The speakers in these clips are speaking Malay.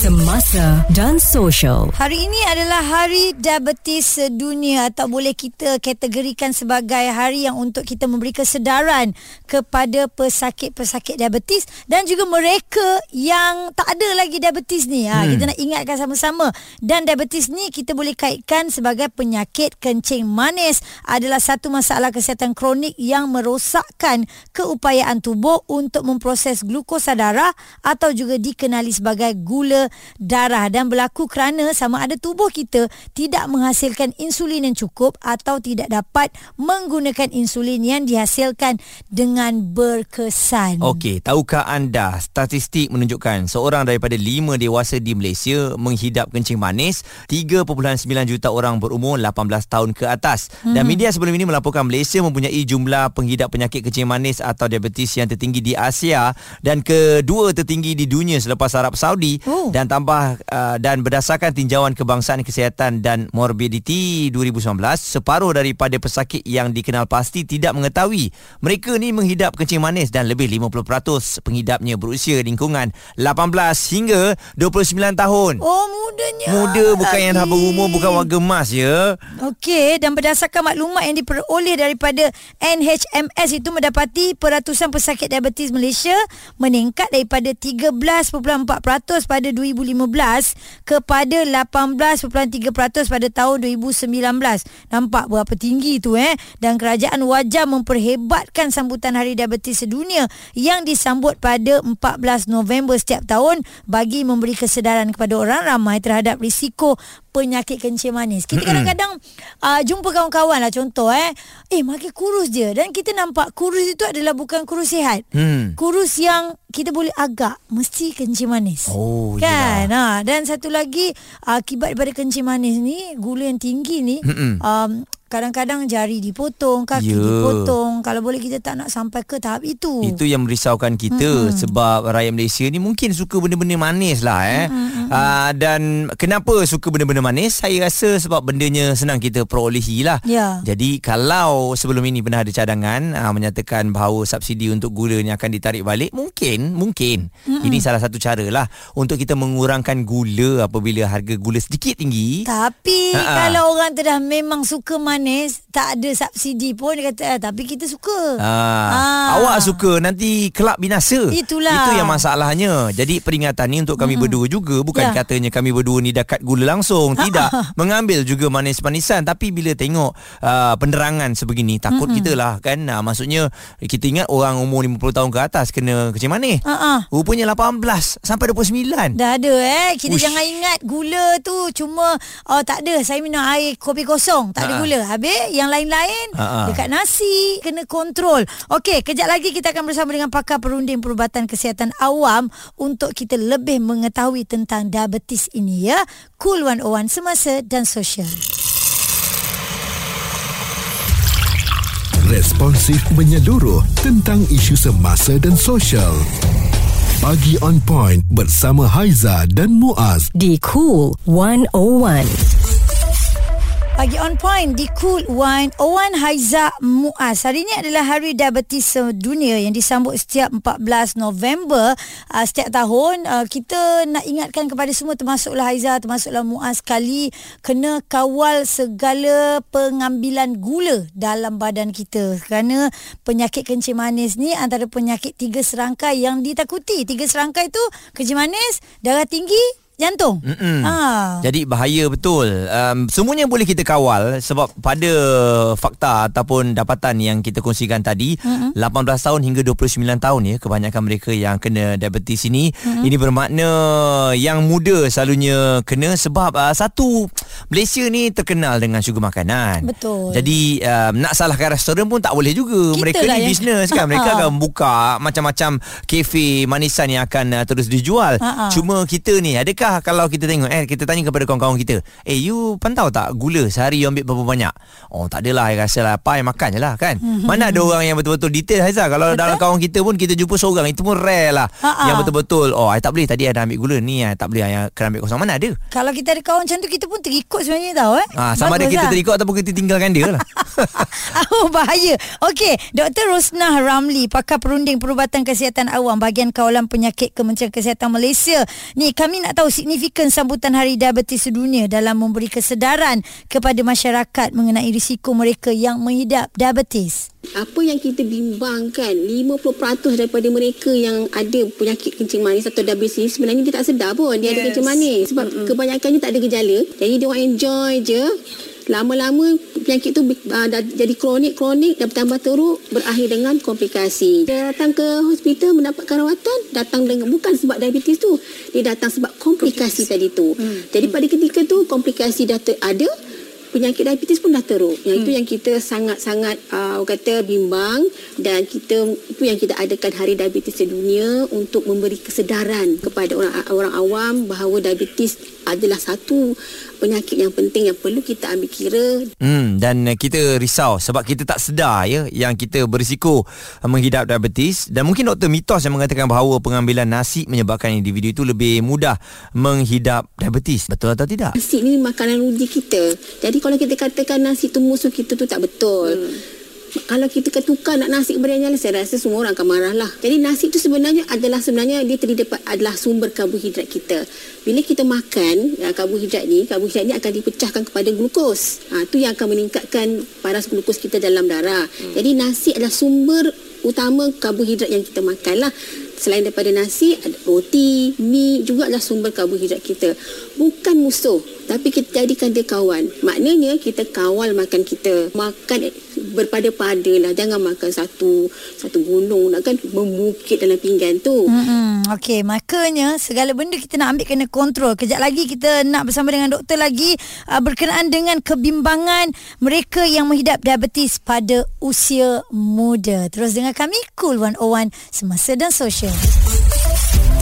Semasa dan social. Hari ini adalah Hari Diabetes Sedunia atau boleh kita kategorikan sebagai hari yang untuk kita memberi kesedaran kepada pesakit-pesakit diabetes dan juga mereka yang tak ada lagi diabetes ni. Ha, hmm. Kita nak ingatkan sama-sama. Dan diabetes ni kita boleh kaitkan sebagai penyakit kencing manis adalah satu masalah kesihatan kronik yang merosakkan keupayaan tubuh untuk memproses glukosa darah atau juga dikenali sebagai gula darah dan berlaku kerana sama ada tubuh kita tidak menghasilkan insulin yang cukup atau tidak dapat menggunakan insulin yang dihasilkan dengan berkesan. Okey, tahukah anda statistik menunjukkan seorang daripada lima dewasa di Malaysia menghidap kencing manis 3.9 juta orang berumur 18 tahun ke atas. Hmm. Dan media sebelum ini melaporkan Malaysia mempunyai jumlah penghidap penyakit kencing manis atau diabetes yang tertinggi di Asia dan ke kedua tertinggi di dunia selepas Arab Saudi oh. dan tambah uh, dan berdasarkan tinjauan kebangsaan kesihatan dan morbidity 2019 separuh daripada pesakit yang dikenal pasti tidak mengetahui mereka ni menghidap kencing manis dan lebih 50% penghidapnya berusia lingkungan 18 hingga 29 tahun. Oh mudanya. Muda bukan lagi. yang dah berumur bukan warga emas ya. Okey dan berdasarkan maklumat yang diperoleh daripada NHMS itu mendapati peratusan pesakit diabetes Malaysia meningkat daripada 13.4% pada 2015 kepada 18.3% pada tahun 2019. Nampak berapa tinggi tu eh? Dan kerajaan wajar memperhebatkan sambutan Hari Diabetes Sedunia yang disambut pada 14 November setiap tahun bagi memberi kesedaran kepada orang ramai terhadap risiko penyakit kencing manis. Kita kadang-kadang uh, jumpa kawan-kawan lah contoh eh. Eh makin kurus je. Dan kita nampak kurus itu adalah bukan kurus sihat. Hmm. Kurus yang kita boleh agak mesti kencing manis. Oh kan? Ha, dan satu lagi akibat daripada kencing manis ni gula yang tinggi ni um, kadang-kadang jari dipotong, kaki yeah. dipotong. Kalau boleh kita tak nak sampai ke tahap itu. Itu yang merisaukan kita mm-hmm. sebab rakyat Malaysia ni mungkin suka benda-benda manis lah eh. Mm-hmm. Uh, dan kenapa suka benda-benda manis? Saya rasa sebab bendanya senang kita perolehi lah. Yeah. Jadi kalau sebelum ini pernah ada cadangan uh, menyatakan bahawa subsidi untuk gula ni akan ditarik balik, mungkin, mungkin. Mm-hmm. Ini salah satu cara lah untuk kita mengurangkan gula apabila harga gula sedikit tinggi. Tapi uh-uh. kalau orang tu dah memang suka manis manis tak ada subsidi pun dia kata eh, tapi kita suka. Ha. ha. Awak suka nanti kelab binasa. Itulah. Itu yang masalahnya. Jadi peringatan ni untuk kami hmm. berdua juga bukan ya. katanya kami berdua ni dekat gula langsung. Ha. Tidak. Mengambil juga manis-manisan tapi bila tengok uh, penerangan sebegini takut hmm. kita lah kan. Uh, maksudnya kita ingat orang umur 50 tahun ke atas kena kecil manis. Ha. ha. Rupanya 18 sampai 29. Dah ada eh. Kita Uish. jangan ingat gula tu cuma oh tak ada saya minum air kopi kosong tak ha. ada gula. Habis yang lain-lain uh-uh. dekat nasi kena kontrol. Okey, kejap lagi kita akan bersama dengan pakar perunding perubatan kesihatan awam untuk kita lebih mengetahui tentang diabetes ini ya. Cool 101 semasa dan sosial. Responsif menyeluruh tentang isu semasa dan sosial. Pagi on point bersama Haiza dan Muaz di Cool 101. Pagi on point di Cool Wine Owan Haiza Muaz. Hari ini adalah Hari Diabetes Dunia yang disambut setiap 14 November uh, setiap tahun. Uh, kita nak ingatkan kepada semua termasuklah Haiza, termasuklah Muaz sekali kena kawal segala pengambilan gula dalam badan kita. Kerana penyakit kencing manis ni antara penyakit tiga serangkai yang ditakuti. Tiga serangkai tu kencing manis, darah tinggi, jantung. Ha. Jadi bahaya betul. Um, semuanya boleh kita kawal sebab pada fakta ataupun dapatan yang kita kongsikan tadi, Mm-mm. 18 tahun hingga 29 tahun ya kebanyakan mereka yang kena diabetes ini. Mm-mm. Ini bermakna yang muda selalunya kena sebab uh, satu Malaysia ni terkenal dengan syurga makanan. Betul. Jadi um, nak salahkan restoran pun tak boleh juga. Kita mereka ni bisnes kan. Mereka akan buka macam-macam kafe manisan yang akan uh, terus dijual. Ha-ha. Cuma kita ni adakah Adakah kalau kita tengok eh kita tanya kepada kawan-kawan kita, "Eh you pantau tak gula sehari you ambil berapa banyak?" Oh tak adalah saya rasa lah apa yang makan je lah kan. Mm-hmm. Mana ada orang yang betul-betul detail Haizah kalau betul? dalam kawan kita pun kita jumpa seorang itu pun rare lah Ha-ha. yang betul-betul oh saya tak boleh tadi ada ambil gula ni saya tak boleh yang kena ambil kosong mana ada. Kalau kita ada kawan macam tu kita pun terikut sebenarnya tahu eh. Ha, sama Bagus ada kita lah. terikut ataupun kita tinggalkan dia lah. oh bahaya. Okey, Dr. Rosnah Ramli, pakar perunding perubatan kesihatan awam bahagian kawalan penyakit Kementerian Kesihatan Malaysia. Ni kami nak tahu signifikan sambutan Hari Diabetes Sedunia dalam memberi kesedaran kepada masyarakat mengenai risiko mereka yang mengidap diabetes. Apa yang kita bimbangkan 50% daripada mereka yang ada penyakit kencing manis atau diabetes sebenarnya dia tak sedar pun dia yes. ada kencing manis sebab mm-hmm. kebanyakannya tak ada gejala. Jadi dia orang enjoy je lama-lama penyakit tu uh, dah jadi kronik-kronik dan bertambah teruk berakhir dengan komplikasi. Dia datang ke hospital mendapatkan rawatan datang dengan bukan sebab diabetes tu dia datang sebab komplikasi, komplikasi. tadi tu. Hmm. Jadi pada ketika tu komplikasi dah ada penyakit diabetes pun dah teruk. Yang hmm. itu yang kita sangat-sangat uh, kata bimbang dan kita itu yang kita adakan Hari Diabetes Sedunia untuk memberi kesedaran kepada orang orang awam bahawa diabetes adalah satu penyakit yang penting yang perlu kita ambil kira. Hmm dan kita risau sebab kita tak sedar ya yang kita berisiko menghidap diabetes dan mungkin doktor mitos yang mengatakan bahawa pengambilan nasi menyebabkan individu itu lebih mudah menghidap diabetes. Betul atau tidak? Nasi ni makanan ruji kita. Jadi kalau kita katakan nasi tu musuh kita tu tak betul. Hmm kalau kita ketukar nak nasi kepada yang saya rasa semua orang akan marah lah. Jadi nasi itu sebenarnya adalah sebenarnya dia terdapat adalah sumber karbohidrat kita. Bila kita makan ya, karbohidrat ni, karbohidrat ni akan dipecahkan kepada glukos. Ha, itu yang akan meningkatkan paras glukos kita dalam darah. Hmm. Jadi nasi adalah sumber utama karbohidrat yang kita makan lah. Selain daripada nasi, ada roti, mi juga adalah sumber karbohidrat kita. Bukan musuh, tapi kita jadikan dia kawan. Maknanya kita kawal makan kita. Makan berpada-pada lah. Jangan makan satu satu gunung. Nak kan memukit dalam pinggan tu. Mm-hmm. Okey, makanya segala benda kita nak ambil kena kontrol. Kejap lagi kita nak bersama dengan doktor lagi uh, berkenaan dengan kebimbangan mereka yang menghidap diabetes pada usia muda. Terus dengan kami, Cool 101 Semasa dan Sosial.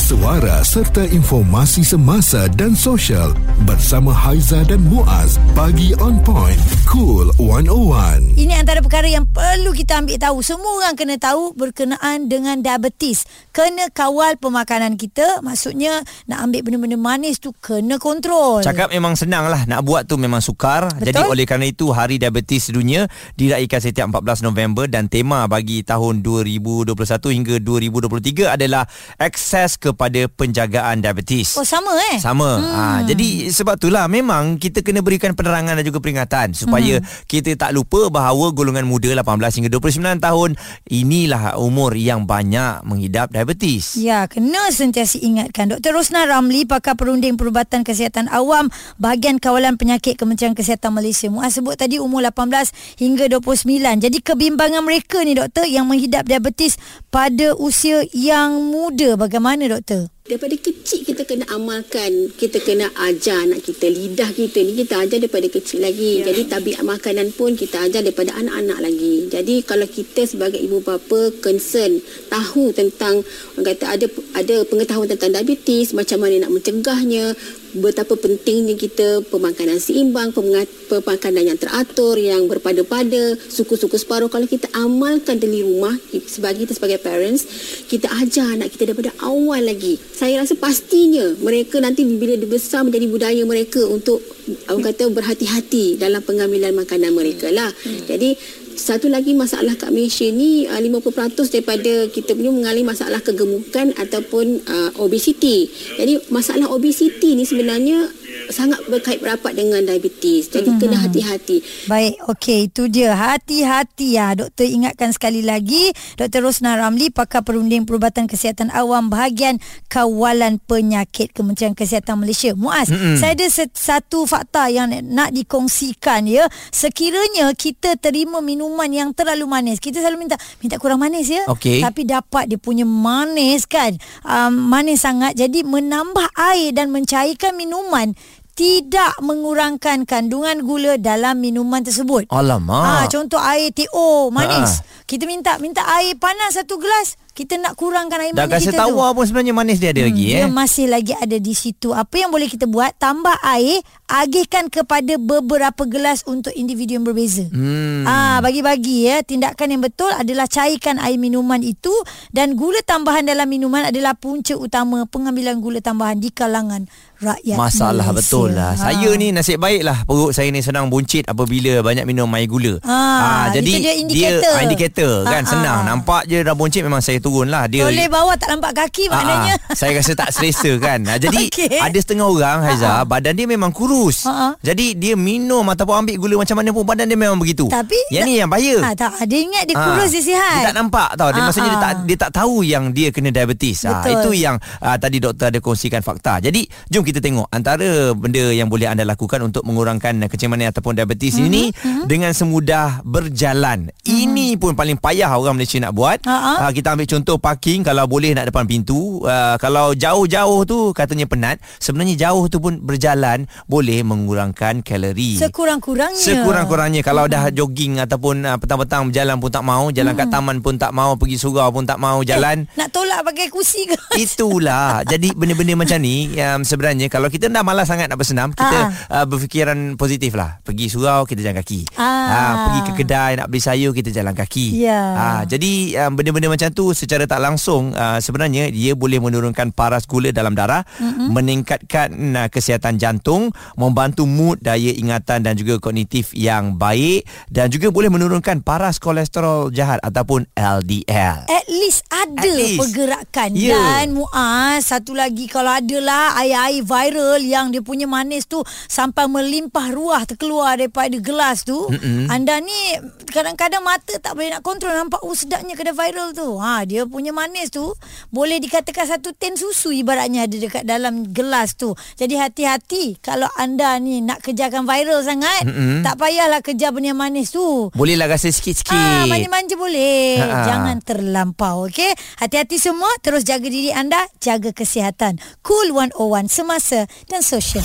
Suara serta informasi semasa dan sosial bersama Haiza dan Muaz bagi on point cool 101. Ini antara perkara yang perlu kita ambil tahu. Semua orang kena tahu berkenaan dengan diabetes. Kena kawal pemakanan kita. Maksudnya nak ambil benda-benda manis tu kena kontrol. Cakap memang senang lah. Nak buat tu memang sukar. Betul? Jadi oleh kerana itu Hari Diabetes Dunia diraihkan setiap 14 November dan tema bagi tahun 2021 hingga 2023 adalah akses ke kepada penjagaan diabetes. Oh sama eh? Sama. Hmm. Ha, jadi sebab itulah memang kita kena berikan penerangan dan juga peringatan supaya hmm. kita tak lupa bahawa golongan muda 18 hingga 29 tahun inilah umur yang banyak mengidap diabetes. Ya, kena sentiasa ingatkan. Dr. Rosna Ramli, pakar perunding perubatan kesihatan awam bahagian kawalan penyakit Kementerian Kesihatan Malaysia. Muaz sebut tadi umur 18 hingga 29. Jadi kebimbangan mereka ni doktor yang menghidap diabetes pada usia yang muda. Bagaimana doktor? Kata. Daripada kecil kita kena amalkan kita kena ajar anak kita lidah kita ni kita ajar daripada kecil lagi. Ya. jadi tabiat makanan pun kita ajar daripada anak-anak lagi. Jadi kalau kita sebagai ibu bapa concern tahu tentang orang kata ada ada pengetahuan tentang diabetes macam mana nak mencegahnya betapa pentingnya kita pemakanan seimbang, pemakanan yang teratur, yang berpada-pada, suku-suku separuh. Kalau kita amalkan di rumah, sebagai kita sebagai parents, kita ajar anak kita daripada awal lagi. Saya rasa pastinya mereka nanti bila dibesar menjadi budaya mereka untuk orang kata berhati-hati dalam pengambilan makanan mereka lah. Hmm. Jadi satu lagi masalah kat Malaysia ni uh, 50% daripada kita punya mengalami masalah kegemukan ataupun uh, obesiti. Jadi masalah obesiti ni sebenarnya sangat berkait rapat dengan diabetes. Jadi hmm. kena hati-hati. Baik, okey itu dia. Hati-hati ya. Doktor ingatkan sekali lagi, Dr. Rosna Ramli pakar perunding perubatan kesihatan awam bahagian kawalan penyakit Kementerian Kesihatan Malaysia. Muaz, hmm. saya ada satu fakta yang nak dikongsikan ya. Sekiranya kita terima minuman yang terlalu manis, kita selalu minta minta kurang manis ya. Okay. Tapi dapat dia punya manis kan. Um, manis sangat jadi menambah air dan mencairkan minuman tidak mengurangkan kandungan gula dalam minuman tersebut. Alamak. Ha, contoh air TO manis. Ha. Kita minta minta air panas satu gelas kita nak kurangkan air Dah manis kita tu. Hmm, tawar pun sebenarnya manis dia ada lagi Dia eh. masih lagi ada di situ. Apa yang boleh kita buat? Tambah air, agihkan kepada beberapa gelas untuk individu yang berbeza. Hmm. Ah, bagi-bagi ya. Tindakan yang betul adalah cairkan air minuman itu dan gula tambahan dalam minuman adalah punca utama pengambilan gula tambahan di kalangan rakyat Masalah Malaysia. betul lah. Ha. Saya ni nasib baik lah perut saya ni senang buncit apabila banyak minum air gula. Ah, jadi itu dia indikator. dia indikator kan Ah, senang. ah. Nampak je dah buncit memang saya turun lah. Dia Toleh bawah tak nampak kaki Ah, maknanya. ah. Saya rasa tak selesa kan Ah, Jadi Okey. ada setengah orang Haiza Badan dia memang kurus Ah, ah. Jadi dia minum Ataupun ambil gula macam mana pun Badan dia memang begitu Tapi Yang ni yang bahaya Ah, tak, dia ingat dia Ah, kurus dia sihat. Dia tak nampak tau. Dia Ah, maksudnya dia ah. tak dia tak tahu yang dia kena diabetes. Ah Betul. itu yang ah, tadi doktor ada kongsikan fakta. Jadi jom kita tengok antara benda yang boleh anda lakukan untuk mengurangkan ah, manis ataupun diabetes Mhm, ini dengan semudah berjalan. Ini pun paling payah orang Malaysia nak buat. Ah, ah. Ah, kita ambil contoh parking kalau boleh nak depan pintu. Ah, kalau jauh-jauh tu katanya penat, sebenarnya jauh tu pun berjalan boleh mengurangkan kalori. Sekurang-kurangnya. Sekurang-kurangnya kalau dah jogging ataupun uh, petang-petang berjalan pun tak mau, jalan kat taman pun tak mau, pergi surau pun tak mau jalan. Nak tolak pakai kursi ke? Itulah Jadi benda-benda macam ni um, Sebenarnya Kalau kita dah malas sangat nak bersenam Kita uh, berfikiran positif lah Pergi surau Kita jalan kaki Ah. Ah, Pergi ke kedai Nak beli sayur Kita jalan kaki Ya. Ah, Jadi um, benda-benda macam tu Secara tak langsung uh, Sebenarnya Dia boleh menurunkan paras gula dalam darah mm-hmm. Meningkatkan uh, kesihatan jantung Membantu mood Daya ingatan Dan juga kognitif yang baik Dan juga boleh menurunkan paras kolesterol jahat Ataupun LDL At least ada At least. pergerakan Ya. Dan Muaz Satu lagi Kalau adalah Air-air viral Yang dia punya manis tu Sampai melimpah ruah Terkeluar daripada gelas tu Mm-mm. Anda ni Kadang-kadang mata Tak boleh nak kontrol Nampak oh sedapnya Kedai viral tu ha, Dia punya manis tu Boleh dikatakan Satu tin susu Ibaratnya ada dekat dalam gelas tu Jadi hati-hati Kalau anda ni Nak kejarkan viral sangat Mm-mm. Tak payahlah kejar benda yang manis tu Bolehlah rasa sikit-sikit Ah, manja-manja boleh. Ha-ha. Jangan terlampau, okey? Hati-hati semua, terus jaga diri anda, jaga kesihatan. Cool 101 semasa dan sosial.